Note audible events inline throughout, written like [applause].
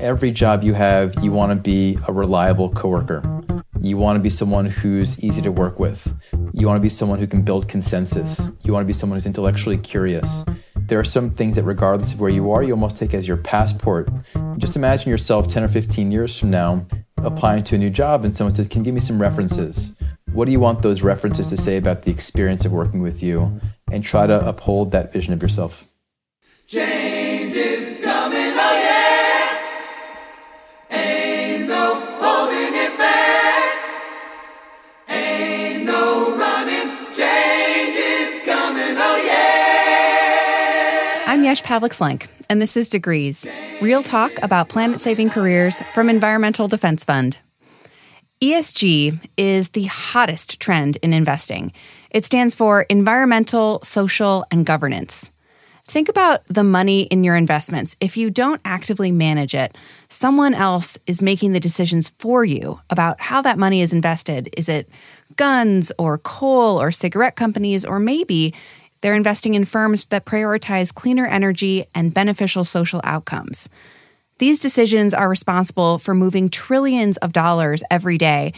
Every job you have, you want to be a reliable coworker. You want to be someone who's easy to work with. You want to be someone who can build consensus. You want to be someone who's intellectually curious. There are some things that, regardless of where you are, you almost take as your passport. Just imagine yourself 10 or 15 years from now applying to a new job and someone says, Can you give me some references? What do you want those references to say about the experience of working with you? And try to uphold that vision of yourself. I'm Pavlik Slenk, and this is Degrees, real talk about planet saving careers from Environmental Defense Fund. ESG is the hottest trend in investing. It stands for environmental, social, and governance. Think about the money in your investments. If you don't actively manage it, someone else is making the decisions for you about how that money is invested. Is it guns or coal or cigarette companies, or maybe they're investing in firms that prioritize cleaner energy and beneficial social outcomes. These decisions are responsible for moving trillions of dollars every day.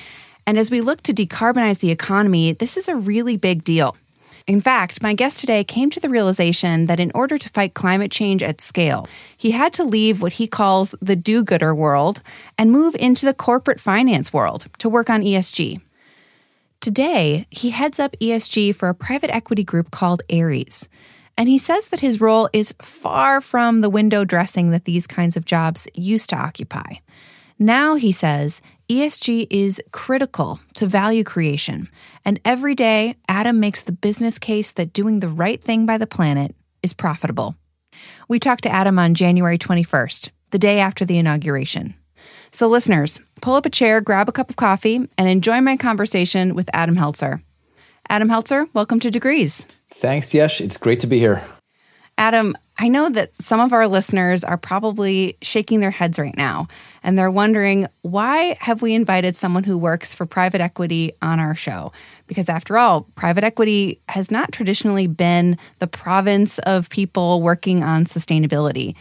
And as we look to decarbonize the economy, this is a really big deal. In fact, my guest today came to the realization that in order to fight climate change at scale, he had to leave what he calls the do gooder world and move into the corporate finance world to work on ESG. Today, he heads up ESG for a private equity group called Ares. And he says that his role is far from the window dressing that these kinds of jobs used to occupy. Now, he says, ESG is critical to value creation. And every day, Adam makes the business case that doing the right thing by the planet is profitable. We talked to Adam on January 21st, the day after the inauguration. So, listeners, pull up a chair, grab a cup of coffee, and enjoy my conversation with Adam Heltzer. Adam Heltzer, welcome to Degrees. Thanks, Yesh. It's great to be here. Adam, I know that some of our listeners are probably shaking their heads right now and they're wondering why have we invited someone who works for private equity on our show? Because after all, private equity has not traditionally been the province of people working on sustainability.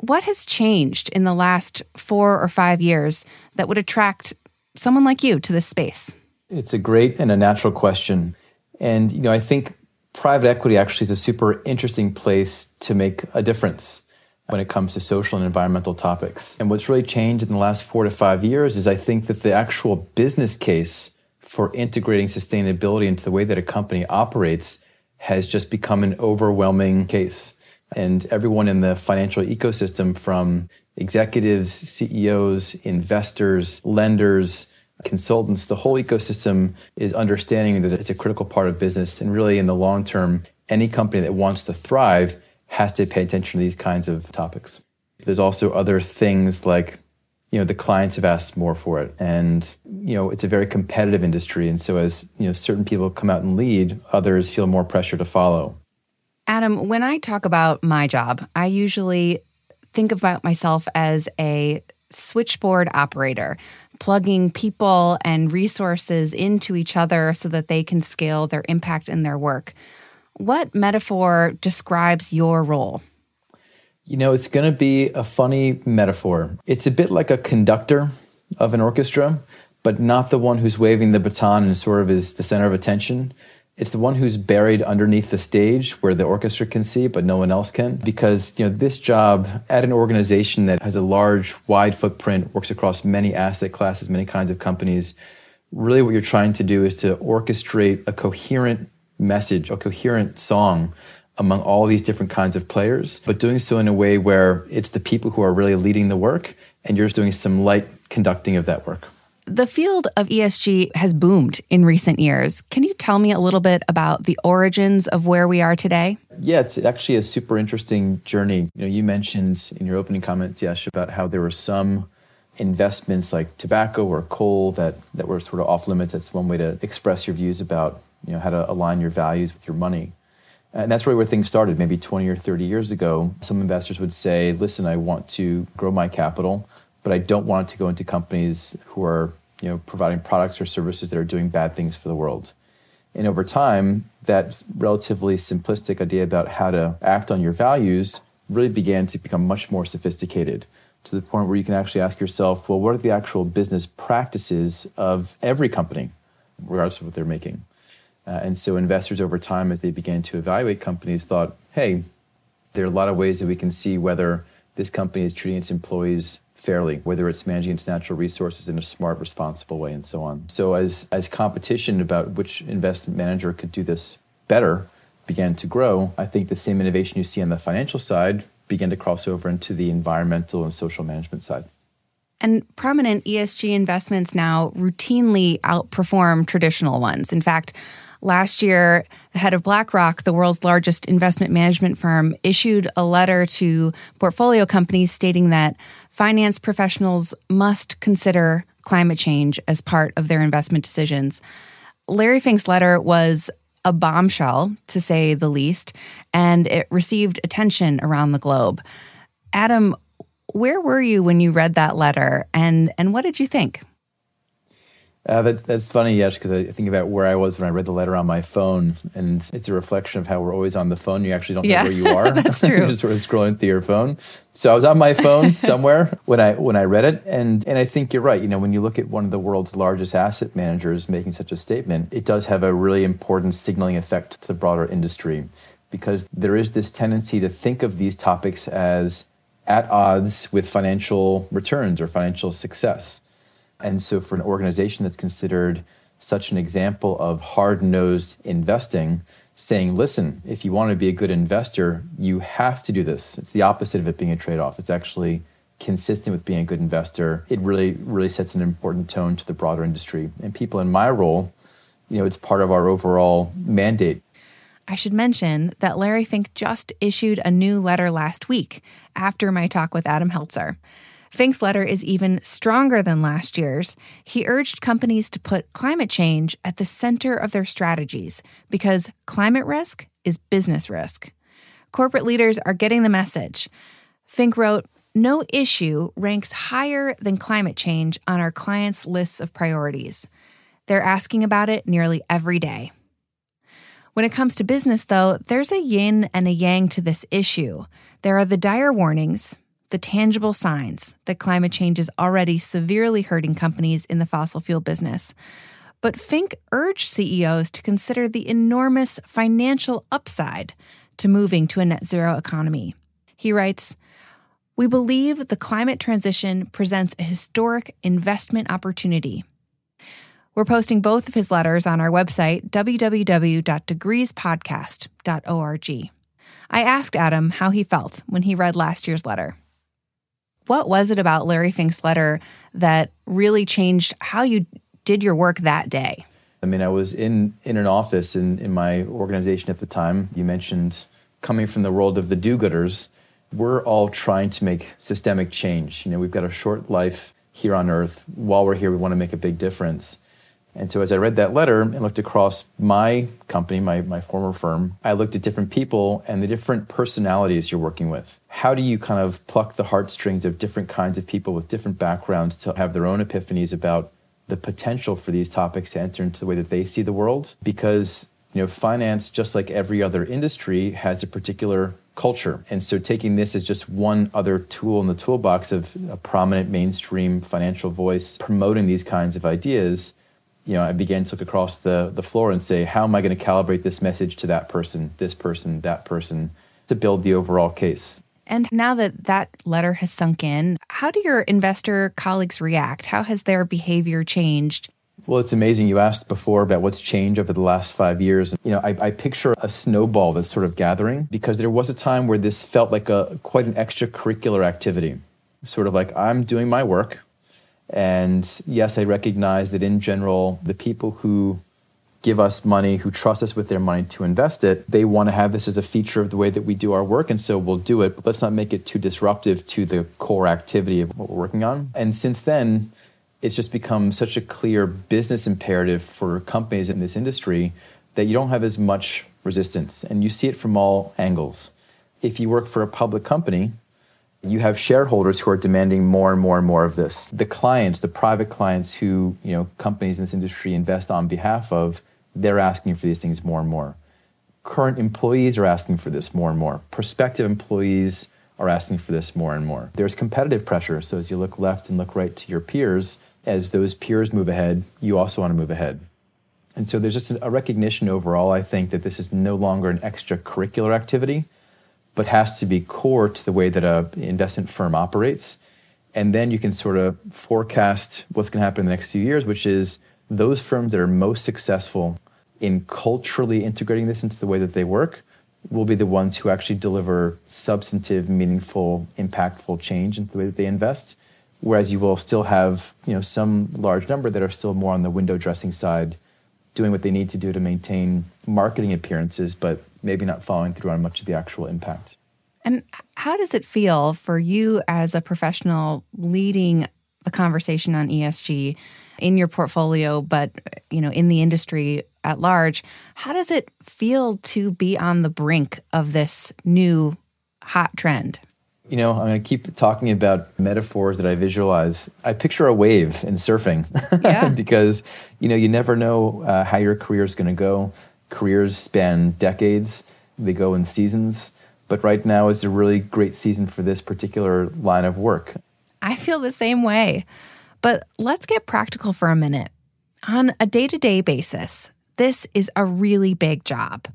What has changed in the last 4 or 5 years that would attract someone like you to this space? It's a great and a natural question. And you know, I think private equity actually is a super interesting place to make a difference when it comes to social and environmental topics. And what's really changed in the last four to five years is I think that the actual business case for integrating sustainability into the way that a company operates has just become an overwhelming case. And everyone in the financial ecosystem, from executives, CEOs, investors, lenders, consultants, the whole ecosystem is understanding that it's a critical part of business. And really, in the long term, any company that wants to thrive has to pay attention to these kinds of topics. There's also other things like, you know, the clients have asked more for it. And, you know, it's a very competitive industry. And so as, you know, certain people come out and lead, others feel more pressure to follow. Adam, when I talk about my job, I usually think about myself as a switchboard operator plugging people and resources into each other so that they can scale their impact in their work. What metaphor describes your role? You know, it's going to be a funny metaphor. It's a bit like a conductor of an orchestra, but not the one who's waving the baton and sort of is the center of attention. It's the one who's buried underneath the stage where the orchestra can see, but no one else can. Because, you know, this job at an organization that has a large, wide footprint, works across many asset classes, many kinds of companies, really what you're trying to do is to orchestrate a coherent message, a coherent song among all these different kinds of players, but doing so in a way where it's the people who are really leading the work and you're just doing some light conducting of that work. The field of ESG has boomed in recent years. Can you tell me a little bit about the origins of where we are today? Yeah, it's actually a super interesting journey. You know, you mentioned in your opening comments, Yesh, about how there were some investments like tobacco or coal that, that were sort of off limits. That's one way to express your views about you know how to align your values with your money. And that's really where things started. Maybe 20 or 30 years ago, some investors would say, listen, I want to grow my capital, but I don't want it to go into companies who are you know, providing products or services that are doing bad things for the world. And over time, that relatively simplistic idea about how to act on your values really began to become much more sophisticated. to the point where you can actually ask yourself, well, what are the actual business practices of every company, regardless of what they're making? Uh, and so investors over time, as they began to evaluate companies, thought, hey, there are a lot of ways that we can see whether this company is treating its employees fairly, whether it's managing its natural resources in a smart, responsible way, and so on. So as as competition about which investment manager could do this better began to grow, I think the same innovation you see on the financial side began to cross over into the environmental and social management side. And prominent ESG investments now routinely outperform traditional ones. In fact, Last year, the head of BlackRock, the world's largest investment management firm, issued a letter to portfolio companies stating that finance professionals must consider climate change as part of their investment decisions. Larry Fink's letter was a bombshell, to say the least, and it received attention around the globe. Adam, where were you when you read that letter, and, and what did you think? Uh, that's that's funny, Yesh, because I think about where I was when I read the letter on my phone, and it's a reflection of how we're always on the phone. You actually don't know where you are. [laughs] that's true. [laughs] You're just sort of scrolling through your phone. So I was on my phone [laughs] somewhere when I when I read it, and and I think you're right. You know, when you look at one of the world's largest asset managers making such a statement, it does have a really important signaling effect to the broader industry, because there is this tendency to think of these topics as at odds with financial returns or financial success. And so, for an organization that's considered such an example of hard nosed investing, saying, listen, if you want to be a good investor, you have to do this. It's the opposite of it being a trade off. It's actually consistent with being a good investor. It really, really sets an important tone to the broader industry. And people in my role, you know, it's part of our overall mandate. I should mention that Larry Fink just issued a new letter last week after my talk with Adam Heltzer. Fink's letter is even stronger than last year's. He urged companies to put climate change at the center of their strategies because climate risk is business risk. Corporate leaders are getting the message. Fink wrote, No issue ranks higher than climate change on our clients' lists of priorities. They're asking about it nearly every day. When it comes to business, though, there's a yin and a yang to this issue. There are the dire warnings, the tangible signs that climate change is already severely hurting companies in the fossil fuel business. But Fink urged CEOs to consider the enormous financial upside to moving to a net zero economy. He writes, we believe the climate transition presents a historic investment opportunity. We're posting both of his letters on our website, www.degreespodcast.org. I asked Adam how he felt when he read last year's letter. What was it about Larry Fink's letter that really changed how you did your work that day? I mean, I was in, in an office in, in my organization at the time. You mentioned coming from the world of the do gooders. We're all trying to make systemic change. You know, we've got a short life here on earth. While we're here, we want to make a big difference. And so as I read that letter and looked across my company, my, my former firm, I looked at different people and the different personalities you're working with. How do you kind of pluck the heartstrings of different kinds of people with different backgrounds to have their own epiphanies about the potential for these topics to enter into the way that they see the world? Because you know, finance, just like every other industry, has a particular culture. And so taking this as just one other tool in the toolbox of a prominent mainstream financial voice promoting these kinds of ideas you know, I began to look across the, the floor and say, how am I going to calibrate this message to that person, this person, that person, to build the overall case? And now that that letter has sunk in, how do your investor colleagues react? How has their behavior changed? Well, it's amazing. You asked before about what's changed over the last five years. You know, I, I, picture a snowball that's sort of gathering because there was a time where this felt like a quite an extracurricular activity. Sort of like I'm doing my work, and yes, I recognize that in general, the people who give us money, who trust us with their money to invest it, they want to have this as a feature of the way that we do our work. And so we'll do it, but let's not make it too disruptive to the core activity of what we're working on. And since then, it's just become such a clear business imperative for companies in this industry that you don't have as much resistance. And you see it from all angles. If you work for a public company, you have shareholders who are demanding more and more and more of this. The clients, the private clients who, you know, companies in this industry invest on behalf of, they're asking for these things more and more. Current employees are asking for this more and more. Prospective employees are asking for this more and more. There's competitive pressure. So as you look left and look right to your peers, as those peers move ahead, you also want to move ahead. And so there's just a recognition overall, I think, that this is no longer an extracurricular activity, but has to be core to the way that a investment firm operates. And then you can sort of forecast what's going to happen in the next few years, which is those firms that are most successful in culturally integrating this into the way that they work will be the ones who actually deliver substantive, meaningful, impactful change in the way that they invest. Whereas you will still have, you know, some large number that are still more on the window dressing side, doing what they need to do to maintain marketing appearances, but maybe not following through on much of the actual impact. And how does it feel for you as a professional leading the conversation on ESG in your portfolio, but you know, in the industry at large? How does it feel to be on the brink of this new hot trend? You know, I'm going to keep talking about metaphors that I visualize. I picture a wave in surfing [laughs] Yeah. because, you know, you never know uh, how your career is going to go. Careers span decades, they go in seasons. But right now is a really great season for this particular line of work. I feel the same way. But let's get practical for a minute. On a day to day basis, this is a really big job.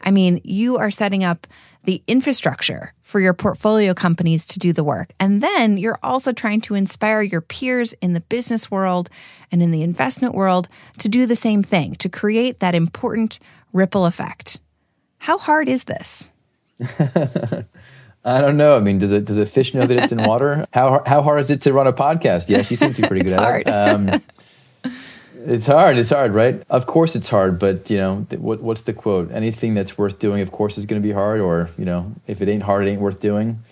I mean, you are setting up the infrastructure for your portfolio companies to do the work. And then you're also trying to inspire your peers in the business world and in the investment world to do the same thing, to create that important ripple effect. How hard is this? [laughs] I don't know. I mean, does it does a fish know that it's in water? [laughs] How how hard is it to run a podcast? Yeah, you seem to be pretty good at it. Um, it's hard. It's hard, right? Of course, it's hard. But you know, th- what what's the quote? Anything that's worth doing, of course, is going to be hard. Or you know, if it ain't hard, it ain't worth doing.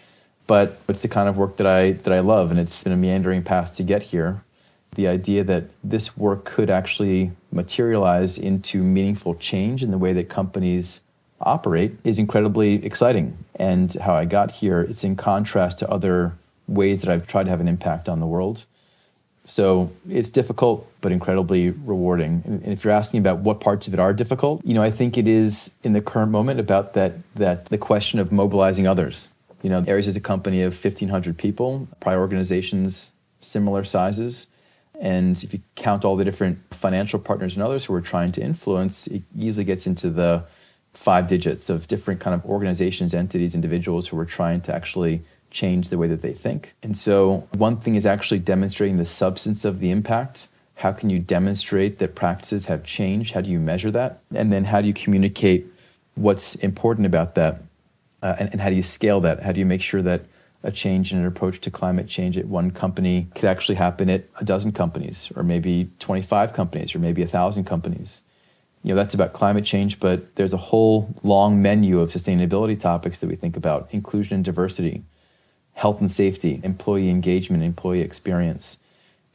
But it's the kind of work that I that I love, and it's been a meandering path to get here. The idea that this work could actually materialize into meaningful change in the way that companies operate is incredibly exciting. And how I got here, it's in contrast to other ways that I've tried to have an impact on the world. So it's difficult, but incredibly rewarding. And if you're asking about what parts of it are difficult, you know, I think it is in the current moment about that that the question of mobilizing others. You know, Ares is a company of 1,500 people, prior organizations similar sizes. And if you count all the different financial partners and others who we're trying to influence, it easily gets into the five digits of different kind of organizations, entities, individuals who are trying to actually change the way that they think. And so one thing is actually demonstrating the substance of the impact. How can you demonstrate that practices have changed? How do you measure that? And then how do you communicate what's important about that? Uh, and, and how do you scale that? How do you make sure that a change in an approach to climate change at one company could actually happen at a dozen companies, or maybe 25 companies, or maybe a thousand companies? You know, that's about climate change, but there's a whole long menu of sustainability topics that we think about inclusion and diversity, health and safety, employee engagement, employee experience.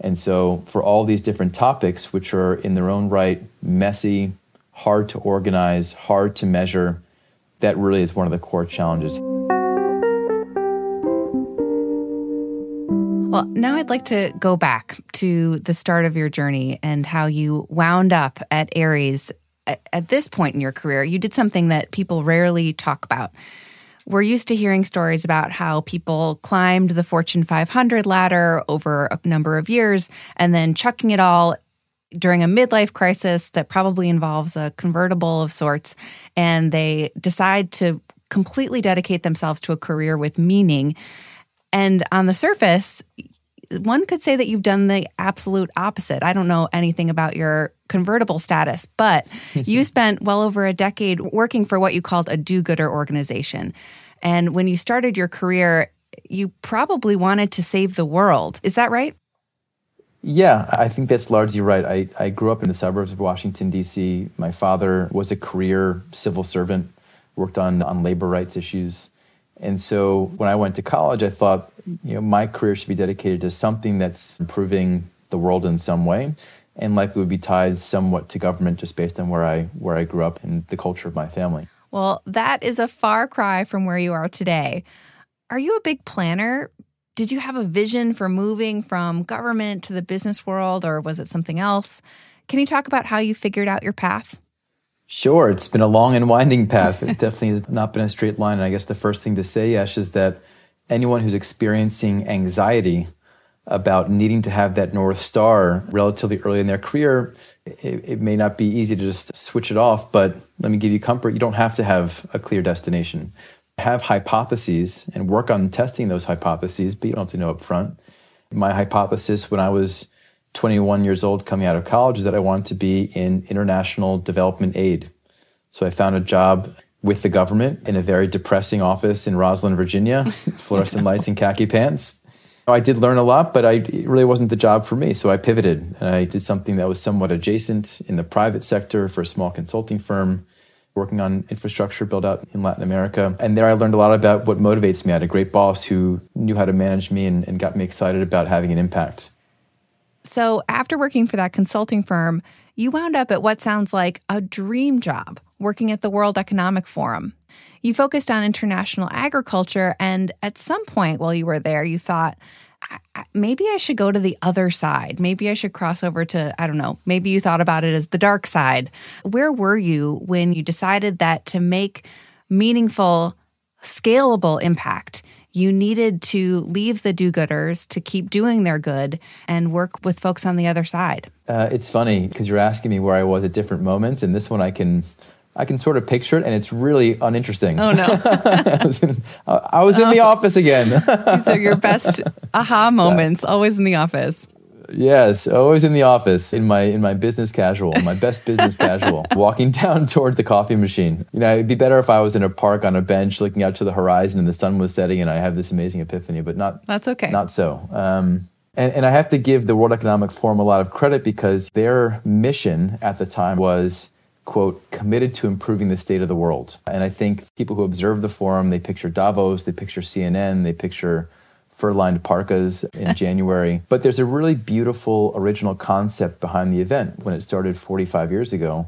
And so, for all these different topics, which are in their own right messy, hard to organize, hard to measure, that really is one of the core challenges. Well, now I'd like to go back to the start of your journey and how you wound up at Ares At, this point in your career, you did something that people rarely talk about. We're used to hearing stories about how people climbed the Fortune 500 ladder over a number of years and then chucking it all during a midlife crisis that probably involves a convertible of sorts, and they decide to completely dedicate themselves to a career with meaning. And on the surface, one could say that you've done the absolute opposite. I don't know anything about your convertible status, but [laughs] you spent well over a decade working for what you called a do gooder organization. And when you started your career, you probably wanted to save the world. Is that right? Yeah, I think that's largely right. I, I grew up in the suburbs of Washington, D.C. My father was a career civil servant, worked on, on labor rights issues. And so when I went to college, I thought, you know, my career should be dedicated to something that's improving the world in some way and likely would be tied somewhat to government just based on where I where I grew up and the culture of my family. Well, that is a far cry from where you are today. Are you a big planner? Did you have a vision for moving from government to the business world, or was it something else? Can you talk about how you figured out your path? Sure, it's been a long and winding path. It [laughs] definitely has not been a straight line. And I guess the first thing to say, Yesh, is that anyone who's experiencing anxiety about needing to have that North Star relatively early in their career, it, it, may not be easy to just switch it off. But let me give you comfort you don't have to have a clear destination. Have hypotheses and work on testing those hypotheses, but you don't have to know up front. My hypothesis when I was 21 years old coming out of college is that I wanted to be in international development aid. So I found a job with the government in a very depressing office in Rosslyn, Virginia, [laughs] fluorescent lights and khaki pants. I did learn a lot, but I, it really wasn't the job for me. So I pivoted and I did something that was somewhat adjacent in the private sector for a small consulting firm, working on infrastructure build out in Latin America. And there I learned a lot about what motivates me. I had a great boss who knew how to manage me and, and got me excited about having an impact. So after working for that consulting firm, you wound up at what sounds like a dream job working at the World Economic Forum. You focused on international agriculture, and at some point while you were there, you thought, maybe I should go to the other side. Maybe I should cross over to, I don't know, maybe you thought about it as the dark side. Where were you when you decided that to make meaningful, scalable impact, you needed to leave the do gooders to keep doing their good and work with folks on the other side? Uh, it's funny because you're asking me where I was at different moments, and this one I can I can sort of picture it, and it's really uninteresting. Oh no! [laughs] I was in, I was in the office again. [laughs] These are your best [laughs] aha moments, always in the office. Yes, always in the office in my in my business casual, my best business casual, [laughs] walking down toward the coffee machine. You know, it'd be better if I was in a park on a bench looking out to the horizon and the sun was setting and I have this amazing epiphany, but not That's okay. Not so. Um, and, and I have to give the World Economic Forum a lot of credit because their mission at the time was quote, committed to improving the state of the world. And I think people who observe the forum, they picture Davos, they picture CNN, they picture fur-lined parkas in [laughs] January. But there's a really beautiful original concept behind the event when it started 45 years ago,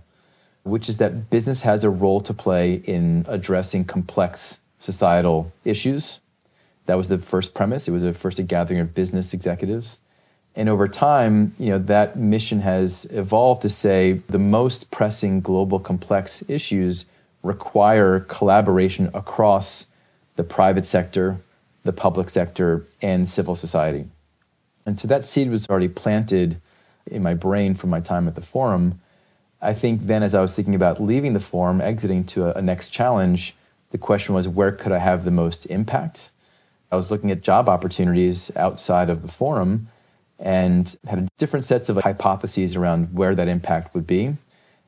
which is that business has a role to play in addressing complex societal issues. That was the first premise. It was a first a gathering of business executives. And over time, you know, that mission has evolved to say the most pressing global complex issues require collaboration across the private sector, the public sector, and civil society. And so that seed was already planted in my brain from my time at the forum. I think then, as I was thinking about leaving the forum, exiting to a, a next challenge, the question was where could I have the most impact? I was looking at job opportunities outside of the forum and had different sets of hypotheses around where that impact would be.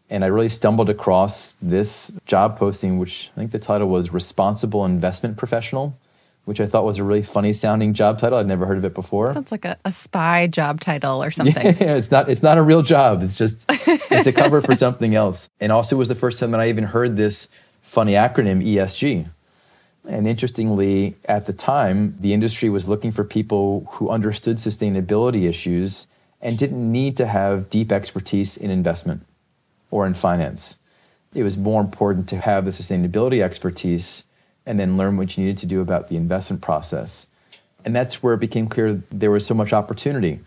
And I really stumbled across this job posting, which I think the title was Responsible Investment Professional, which I thought was a really funny sounding job title. I'd never heard of it before. Sounds like a, a spy job title or [laughs] something. Yeah, it's not it's not a real job. It's just [laughs] it's a cover for something else. And also it was the first time that I even heard this funny acronym ESG. And interestingly, at the time, the industry was looking for people who understood sustainability issues and didn't need to have deep expertise in investment or in finance. It was more important to have the sustainability expertise and then learn what you needed to do about the investment process. And that's where it became clear there was so much opportunity.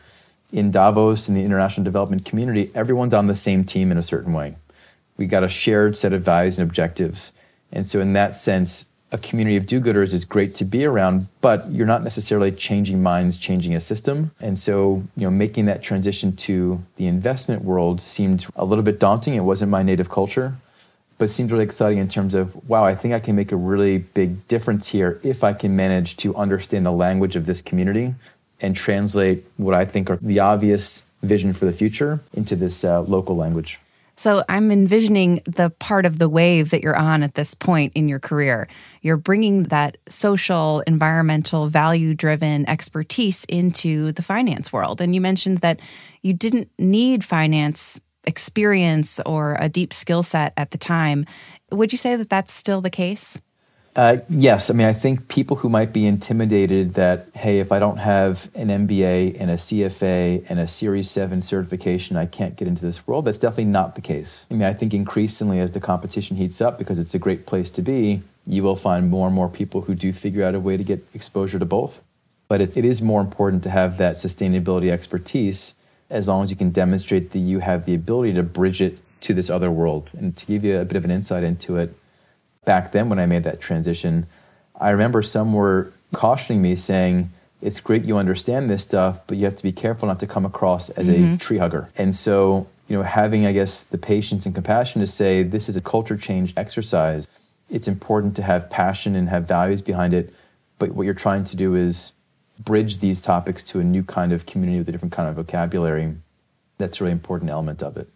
In Davos, in the international development community, everyone's on the same team in a certain way. We got a shared set of values and objectives. And so, in that sense, a community of do-gooders is great to be around, but you're not necessarily changing minds, changing a system. And so, you know, making that transition to the investment world seemed a little bit daunting. It wasn't my native culture, but seemed really exciting in terms of, wow, I think I can make a really big difference here if I can manage to understand the language of this community and translate what I think are the obvious vision for the future into this uh, local language. So I'm envisioning the part of the wave that you're on at this point in your career. You're bringing that social, environmental, value driven expertise into the finance world. And you mentioned that you didn't need finance experience or a deep skill set at the time. Would you say that that's still the case? Uh, yes, I mean I think people who might be intimidated that hey, if I don't have an MBA and a CFA and a Series Seven certification, I can't get into this world. That's definitely not the case. I mean I think increasingly as the competition heats up, because it's a great place to be, you will find more and more people who do figure out a way to get exposure to both. But it, it is more important to have that sustainability expertise as long as you can demonstrate that you have the ability to bridge it to this other world. And to give you a bit of an insight into it back then when I made that transition, I remember some were cautioning me, saying, it's great you understand this stuff, but you have to be careful not to come across as a mm-hmm. tree hugger. And so, you know, having, I guess, the patience and compassion to say, this is a culture change exercise. It's important to have passion and have values behind it. But what you're trying to do is bridge these topics to a new kind of community with a different kind of vocabulary. That's a really important element of it.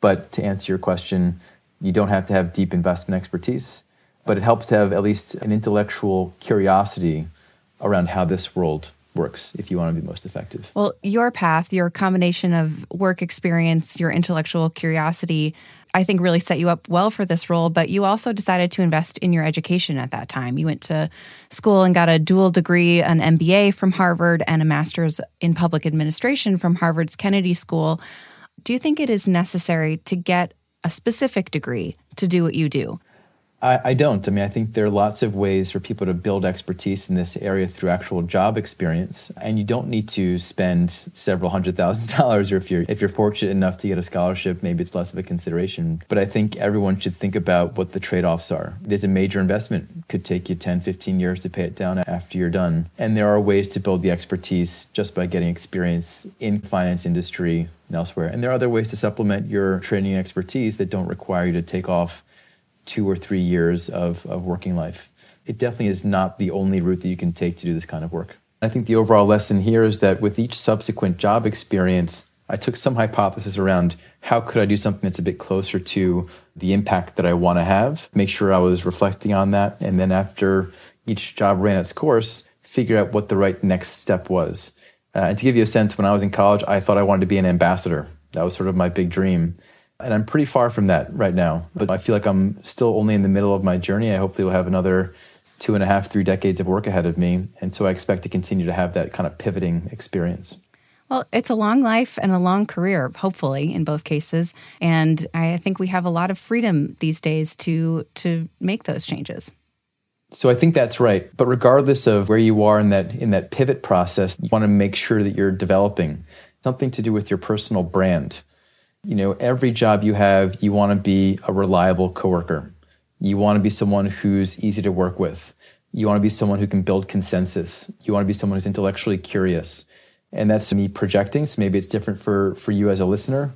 But to answer your question, you don't have to have deep investment expertise, but it helps to have at least an intellectual curiosity around how this world works if you want to be most effective. Well, your path, your combination of work experience, your intellectual curiosity, I think really set you up well for this role. But you also decided to invest in your education at that time. You went to school and got a dual degree, an MBA from Harvard, and a master's in public administration from Harvard's Kennedy School. Do you think it is necessary to get a specific degree to do what you do? I, I, don't. I mean, I think there are lots of ways for people to build expertise in this area through actual job experience, and you don't need to spend several hundred thousand [laughs] dollars. Or if you're if you're fortunate enough to get a scholarship, maybe it's less of a consideration. But I think everyone should think about what the trade-offs are. It is a major investment. Could take you 10, 15 years to pay it down after you're done. And there are ways to build the expertise just by getting experience in finance industry and elsewhere. And there are other ways to supplement your training expertise that don't require you to take off two or three years of, of working life. It definitely is not the only route that you can take to do this kind of work. I think the overall lesson here is that with each subsequent job experience, I took some hypothesis around how could I do something that's a bit closer to the impact that I want to have, make sure I was reflecting on that, and then after each job ran its course, figure out what the right next step was. Uh, and to give you a sense, when I was in college, I thought I wanted to be an ambassador. That was sort of my big dream. And I'm pretty far from that right now. But I feel like I'm still only in the middle of my journey. I hopefully will have another two and a half, three decades of work ahead of me. And so I expect to continue to have that kind of pivoting experience. Well, it's a long life and a long career, hopefully, in both cases. And I think we have a lot of freedom these days to to make those changes. So I think that's right. But regardless of where you are in that in that pivot process, you want to make sure that you're developing something to do with your personal brand you know, every job you have, you want to be a reliable coworker. You want to be someone who's easy to work with. You want to be someone who can build consensus. You want to be someone who's intellectually curious. And that's me projecting. So maybe it's different for, for you as a listener.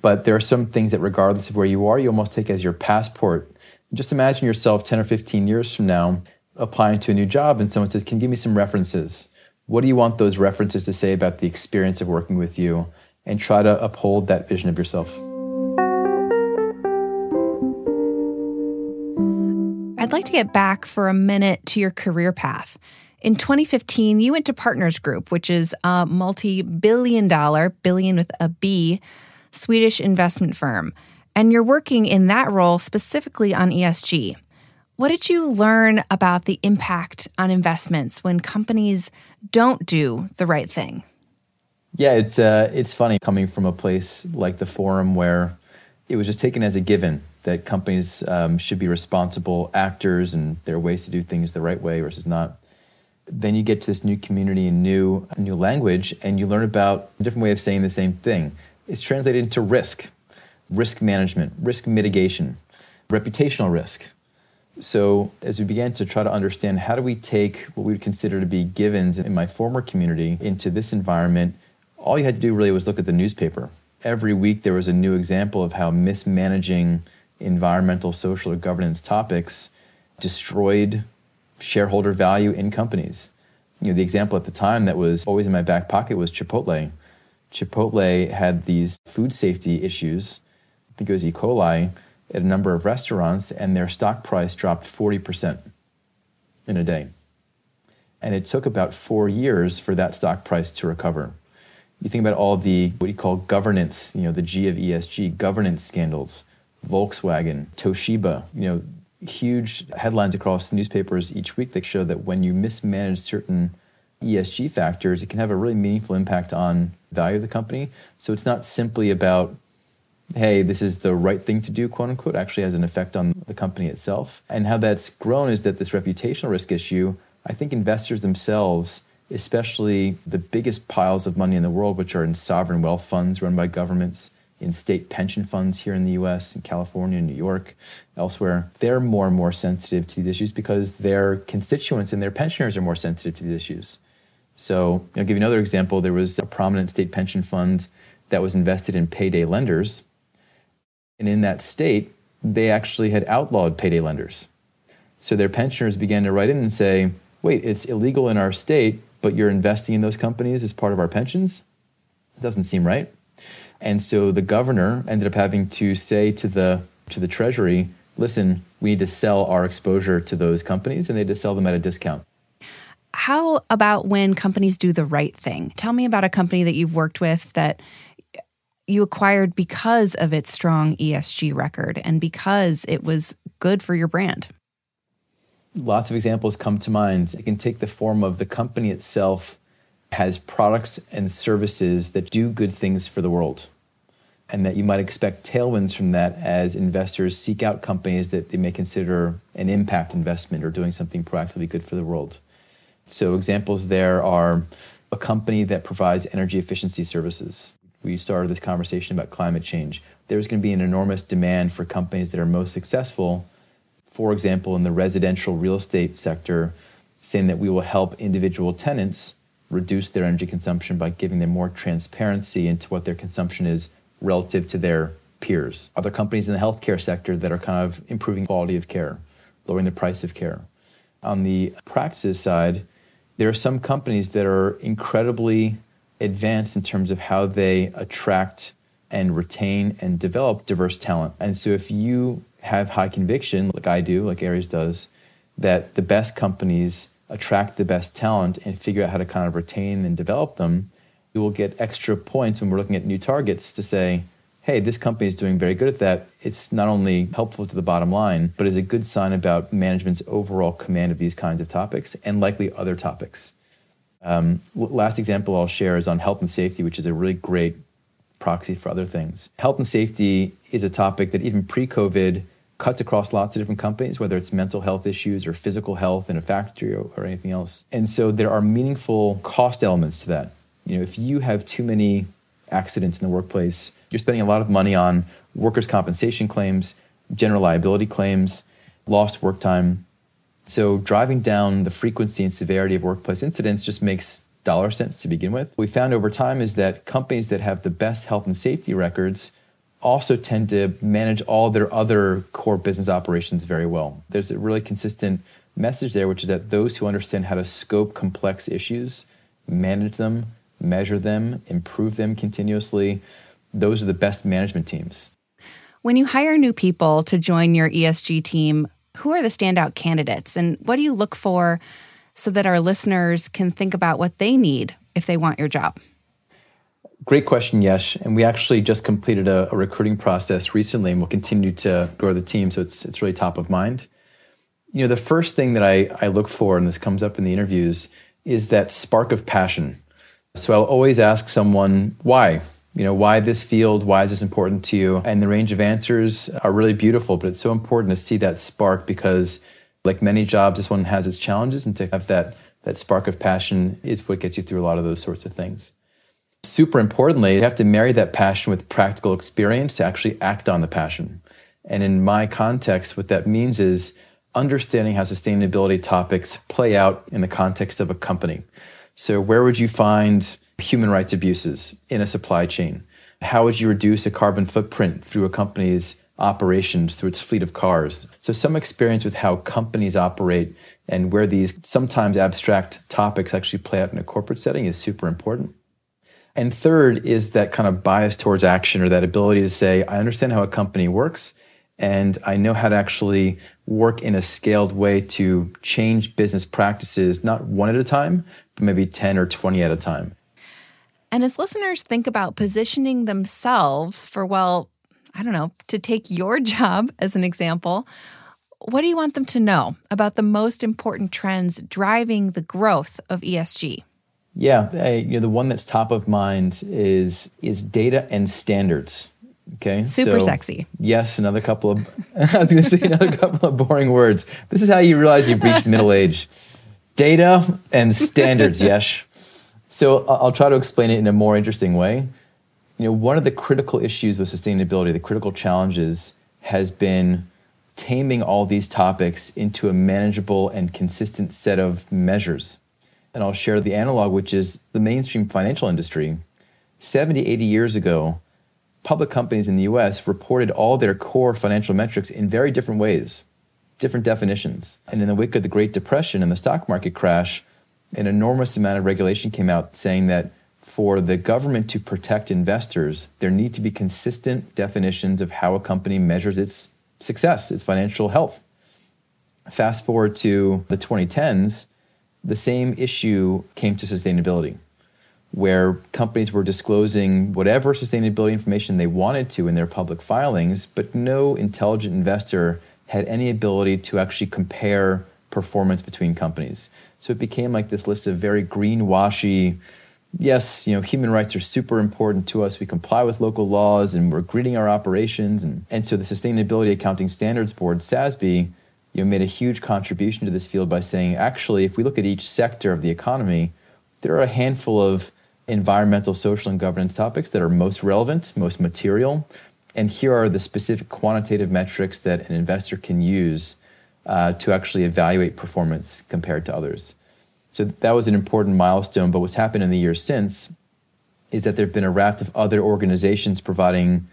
But there are some things that, regardless of where you are, you almost take as your passport. Just imagine yourself 10 or 15 years from now applying to a new job, and someone says, Can you give me some references? What do you want those references to say about the experience of working with you? And try to uphold that vision of yourself. I'd like to get back for a minute to your career path. In 2015, you went to Partners Group, which is a multi billion dollar, billion with a B, Swedish investment firm. And you're working in that role specifically on ESG. What did you learn about the impact on investments when companies don't do the right thing? Yeah, it's uh, it's funny coming from a place like the Forum where it was just taken as a given that companies um, should be responsible actors and there are ways to do things the right way versus not. Then you get to this new community and new new language, and you learn about a different way of saying the same thing. It's translated into risk, risk management, risk mitigation, reputational risk. So as we began to try to understand how do we take what we would consider to be givens in my former community into this environment all you had to do really was look at the newspaper. Every week there was a new example of how mismanaging environmental, social, or governance topics destroyed shareholder value in companies. You know, the example at the time that was always in my back pocket was Chipotle. Chipotle had these food safety issues. I think it was E. coli at a number of restaurants, and their stock price dropped 40% in a day. And it took about four years for that stock price to recover you think about all the what you call governance, you know, the G of ESG, governance scandals, Volkswagen, Toshiba, you know, huge headlines across newspapers each week that show that when you mismanage certain ESG factors, it can have a really meaningful impact on value of the company. So it's not simply about, hey, this is the right thing to do, quote unquote, actually has an effect on the company itself. And how that's grown is that this reputational risk issue, I think investors themselves especially the biggest piles of money in the world, which are in sovereign wealth funds run by governments, in state pension funds here in the US, in California, New York, elsewhere, they're more and more sensitive to these issues because their constituents and their pensioners are more sensitive to these issues. So, I'll give you another example. There was a prominent state pension fund that was invested in payday lenders. And in that state, they actually had outlawed payday lenders. So their pensioners began to write in and say, wait, it's illegal in our state, but you're investing in those companies as part of our pensions? It doesn't seem right. And so the governor ended up having to say to the to the treasury, listen, we need to sell our exposure to those companies and they had to sell them at a discount. How about when companies do the right thing? Tell me about a company that you've worked with that you acquired because of its strong ESG record and because it was good for your brand. Lots of examples come to mind. It can take the form of the company itself has products and services that do good things for the world. And that you might expect tailwinds from that as investors seek out companies that they may consider an impact investment or doing something proactively good for the world. So, examples there are a company that provides energy efficiency services. We started this conversation about climate change. There's going to be an enormous demand for companies that are most successful, for example, in the residential real estate sector, saying that we will help individual tenants reduce their energy consumption by giving them more transparency into what their consumption is relative to their peers. Other companies in the healthcare sector that are kind of improving quality of care, lowering the price of care. On the practices side, there are some companies that are incredibly advanced in terms of how they attract and retain and develop diverse talent. And so if you have high conviction, like I do, like Ares does, that the best companies attract the best talent and figure out how to kind of retain and develop them, you will get extra points when we're looking at new targets to say, hey, this company is doing very good at that. It's not only helpful to the bottom line, but is a good sign about management's overall command of these kinds of topics and likely other topics. Um, last example I'll share is on health and safety, which is a really great proxy for other things. Health and safety is a topic that even pre COVID cuts across lots of different companies, whether it's mental health issues or physical health in a factory or, or anything else. And so there are meaningful cost elements to that. You know, if you have too many accidents in the workplace, you're spending a lot of money on workers' compensation claims, general liability claims, lost work time. So driving down the frequency and severity of workplace incidents just makes dollar cents to begin with. What we found over time is that companies that have the best health and safety records also tend to manage all their other core business operations very well. There's a really consistent message there, which is that those who understand how to scope complex issues, manage them, measure them, improve them continuously, those are the best management teams. When you hire new people to join your ESG team, who are the standout candidates and what do you look for so that our listeners can think about what they need if they want your job? Great question, Yesh. And we actually just completed a, a, recruiting process recently and we'll continue to grow the team. So it's, it's really top of mind. You know, the first thing that I, I look for, and this comes up in the interviews, is that spark of passion. So I'll always ask someone, why? you know, why this field? Why is this important to you? And the range of answers are really beautiful, but it's so important to see that spark because, like many jobs, this one has its challenges, and to have that that spark of passion is what gets you through a lot of those sorts of things. Super importantly, you have to marry that passion with practical experience to actually act on the passion. And in my context, what that means is understanding how sustainability topics play out in the context of a company. So, where would you find human rights abuses in a supply chain? How would you reduce a carbon footprint through a company's operations, through its fleet of cars? So, some experience with how companies operate and where these sometimes abstract topics actually play out in a corporate setting is super important. And third is that kind of bias towards action or that ability to say, I understand how a company works and I know how to actually work in a scaled way to change business practices, not one at a time, but maybe 10 or 20 at a time. And as listeners think about positioning themselves for, well, I don't know, to take your [laughs] job as an example, what do you want them to know about the most important trends driving the growth of ESG? Yeah, I, you know, the one that's top of mind is is data and standards. Okay, super so, sexy. Yes, another couple of [laughs] I was going to say another couple of boring words. This is how you realize you've reached middle age. Data and standards. [laughs] yes. So I'll try to explain it in a more interesting way. you know, one of the critical issues with sustainability, the critical challenges, has been taming all these topics into a manageable and consistent set of measures. And I'll share the analog, which is the mainstream financial industry. 70, 80 years ago, public companies in the US reported all their core financial metrics in very different ways, different definitions. And in the wake of the Great Depression and the stock market crash, an enormous amount of regulation came out saying that for the government to protect investors, there need to be consistent definitions of how a company measures its success, its financial health. Fast forward to the 2010s, the same issue came to sustainability, where companies were disclosing whatever sustainability information they wanted to in their public filings, but no intelligent investor had any ability to actually compare performance between companies. So it became like this list of very greenwashy, yes, you know, human rights are super important to us. We comply with local laws and we're greening our operations. And, and so the Sustainability Accounting Standards Board, SASB, you know, made a huge contribution to this field by saying, actually, if we look at each sector of the economy, there are a handful of environmental, social, and governance topics that are most relevant, most material. And here are the specific quantitative metrics that an investor can use uh, to actually evaluate performance compared to others. So that was an important milestone. But what's happened in the years since is that there have been a raft of other organizations providing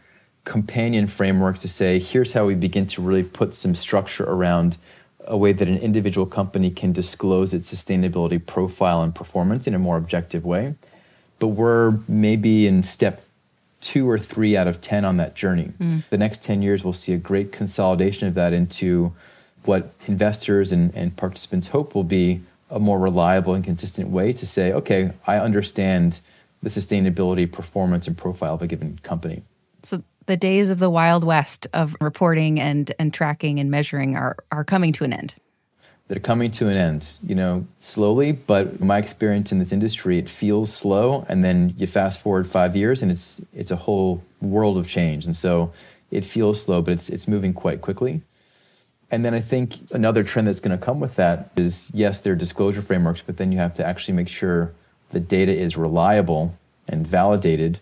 companion framework to say, here's how we begin to really put some structure around a way that an individual company can disclose its sustainability profile and performance in a more objective way. But we're maybe in step two or three out of 10 on that journey. Mm. The next 10 years, we'll see a great consolidation of that into what investors and, and participants hope will be a more reliable and consistent way to say, okay, I understand the sustainability, performance, and profile of a given company. So the days of the Wild West of reporting and, and tracking and measuring are, are coming to an end. They're coming to an end, you know, slowly, but my experience in this industry, it feels slow. And then you fast forward five years and it's it's a whole world of change. And so it feels slow, but it's it's moving quite quickly. And then I think another trend that's going to come with that is yes, there are disclosure frameworks, but then you have to actually make sure the data is reliable and validated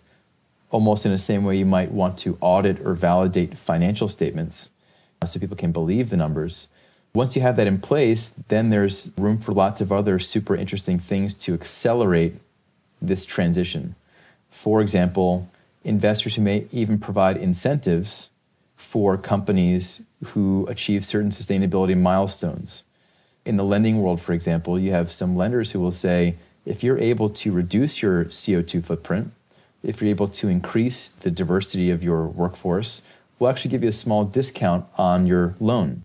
almost in the same way you might want to audit or validate financial statements uh, so people can believe the numbers. Once you have that in place, then there's room for lots of other super interesting things to accelerate this transition. For example, investors who may even provide incentives for companies who achieve certain sustainability milestones. In the lending world, for example, you have some lenders who will say if you're able to reduce your CO2 footprint, if you're able to increase the diversity of your workforce, we'll actually give you a small discount on your loan.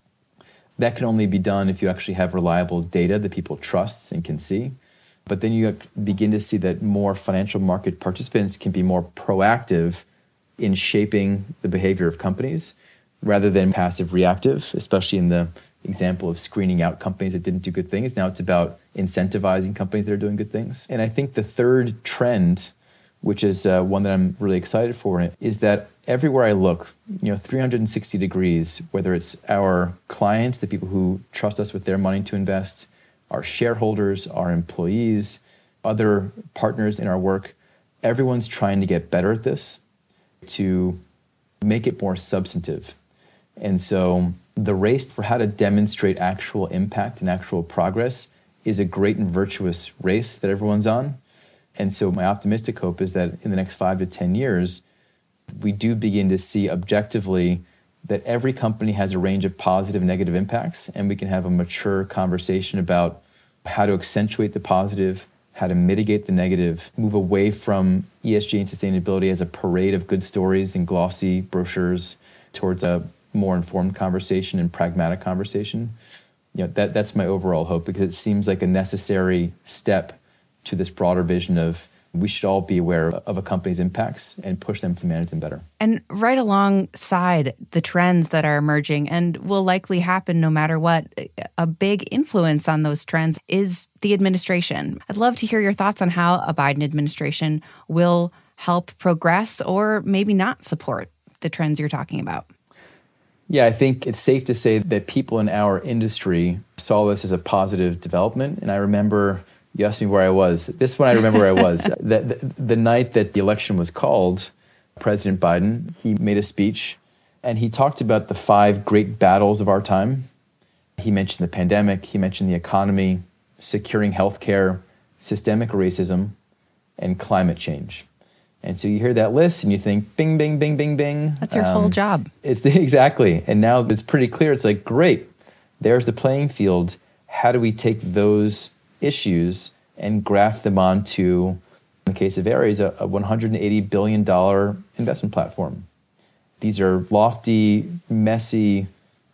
That can only be done if you actually have reliable data that people trust and can see. But then you begin to see that more financial market participants can be more proactive in shaping the behavior of companies rather than passive reactive, especially in the example of screening out companies that didn't do good things. Now it's about incentivizing companies that are doing good things. And I think the third trend which is uh, one that I'm really excited for, is that everywhere I look, you know, 360 degrees, whether it's our clients, the people who trust us with their money to invest, our shareholders, our employees, other partners in our work, everyone's trying to get better at this to make it more substantive. And so the race for how to demonstrate actual impact and actual progress is a great and virtuous race that everyone's on. And so, my optimistic hope is that in the next five to 10 years, we do begin to see objectively that every company has a range of positive and negative impacts, and we can have a mature conversation about how to accentuate the positive, how to mitigate the negative, move away from ESG and sustainability as a parade of good stories and glossy brochures towards a more informed conversation and pragmatic conversation. You know, that, that's my overall hope because it seems like a necessary step to this broader vision of we should all be aware of a company's impacts and push them to manage them better. And right alongside the trends that are emerging and will likely happen no matter what, a big influence on those trends is the administration. I'd love to hear your thoughts on how a Biden administration will help progress or maybe not support the trends you're talking about. Yeah, I think it's safe to say that people in our industry saw this as a positive development. And I remember you asked me where I was. This one I remember where I was. [laughs] the, the, the, night that the election was called, President Biden. He made a speech and he talked about the five great battles of our time. He mentioned the pandemic, he mentioned the economy, securing healthcare, systemic racism, and climate change. And so you hear that list and you think, bing, bing, bing, bing, bing. That's your whole um, job. It's the, [laughs] exactly. And now it's pretty clear. It's like, great, there's the playing field. How do we take those issues and graft them onto, in the case of Ares, a, a $180 billion investment platform? These are lofty, messy,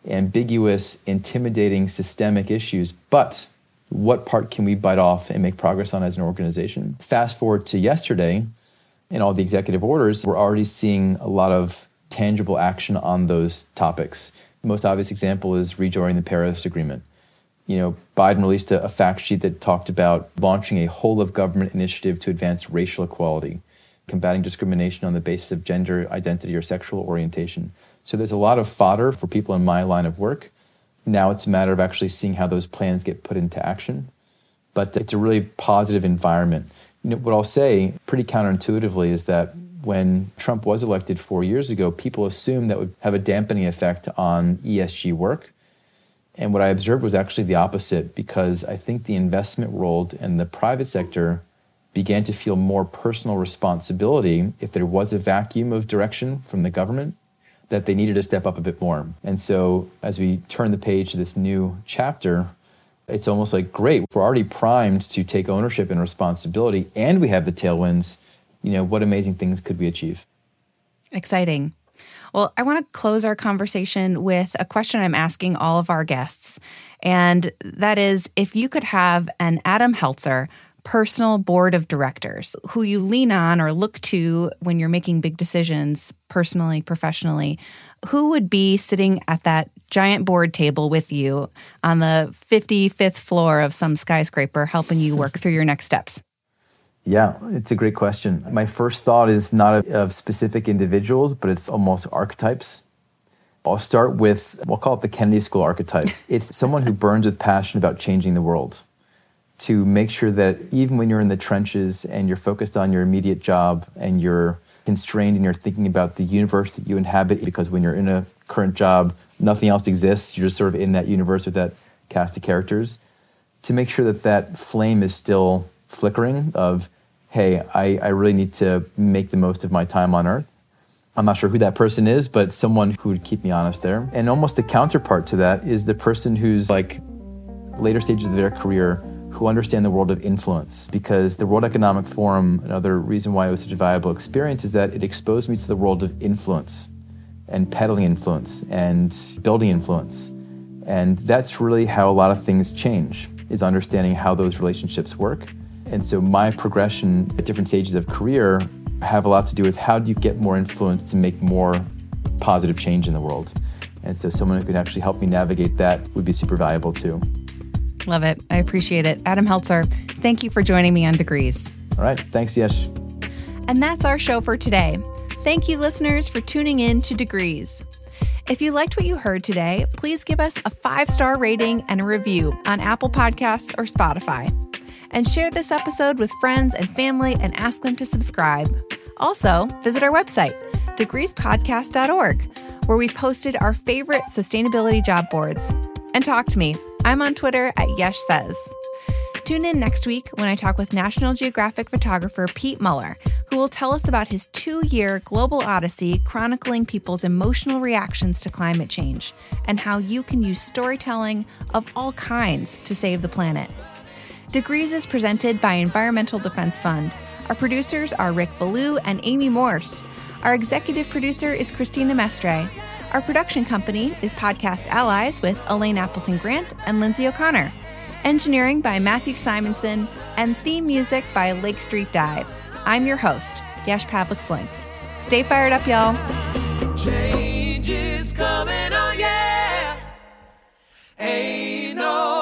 ambiguous, intimidating, systemic issues. But what part can we bite off and make progress on as an organization? Fast forward to yesterday, in all the executive orders, we're already seeing a lot of tangible action on those topics. The most obvious example is rejoining the Paris Agreement. You know, Biden released a, a fact sheet that talked about launching a whole of government initiative to advance racial equality, combating discrimination on the basis of gender identity or sexual orientation. So there's a lot of fodder for people in my line of work. Now it's a matter of actually seeing how those plans get put into action. But it's a really positive environment. You know, what I'll say pretty counterintuitively is that when Trump was elected four years ago, people assumed that would have a dampening effect on ESG work. And what I observed was actually the opposite because I think the investment world and the private sector began to feel more personal responsibility if there was a vacuum of direction from the government that they needed to step up a bit more. And so as we turn the page to this new chapter, it's almost like great, we're already primed to take ownership and responsibility and we have the tailwinds. You know, what amazing things could we achieve? Exciting. Well, I want to close our conversation with a question I'm asking all of our guests. And that is if you could have an Adam Heltzer personal board of directors who you lean on or look to when you're making big decisions personally, professionally, who would be sitting at that giant board table with you on the 55th floor of some skyscraper helping you work through your next steps? Yeah, it's a great question. My first thought is not of, of specific individuals, but it's almost archetypes. I'll start with, we'll call it the Kennedy School archetype. [laughs] It's someone who burns with passion about changing the world to make sure that even when you're in the trenches and you're focused on your immediate job and you're constrained and you're thinking about the universe that you inhabit, because when you're in a current job, nothing else exists. You're just sort of in that universe with that cast of characters. To make sure that that flame is still flickering of, hey, I, I really need to make the most of my time on earth. I'm not sure who that person is, but someone who would keep me honest there. And almost the counterpart to that is the person who's like later stages of their career who understand the world of influence because the World Economic Forum, another reason why it was such a valuable experience is that it exposed me to the world of influence and peddling influence and building influence. And that's really how a lot of things change is understanding how those relationships work. And so my progression at different stages of career have a lot to do with how do you get more influence to make more positive change in the world. And so someone who could actually help me navigate that would be super valuable too. Love it. I appreciate it. Adam Heltzer, thank you for joining me on Degrees. All right. Thanks, Yesh. And that's our show for today. Thank you, listeners, for tuning in to Degrees. If you liked what you heard today, please give us a five star rating and a review on Apple Podcasts or Spotify. And share this episode with friends and family and ask them to subscribe. Also, visit our website, degreespodcast.org, where we've posted our favorite sustainability job boards. And talk to me. I'm on Twitter at Yesh Says. Tune in next week when I talk with National Geographic photographer Pete Muller, who will tell us about his two year global odyssey chronicling people's emotional reactions to climate change and how you can use storytelling of all kinds to save the planet. Degrees is presented by Environmental Defense Fund. Our producers are Rick Valou and Amy Morse. Our executive producer is Christina Mestre. Our production company is Podcast Allies with Elaine Appleton Grant and Lindsay O'Connor. Engineering by Matthew Simonson and theme music by Lake Street Dive. I'm your host, Yesh Pavlik Slenk. Stay fired up, y'all. Change is coming, oh yeah. Ain't no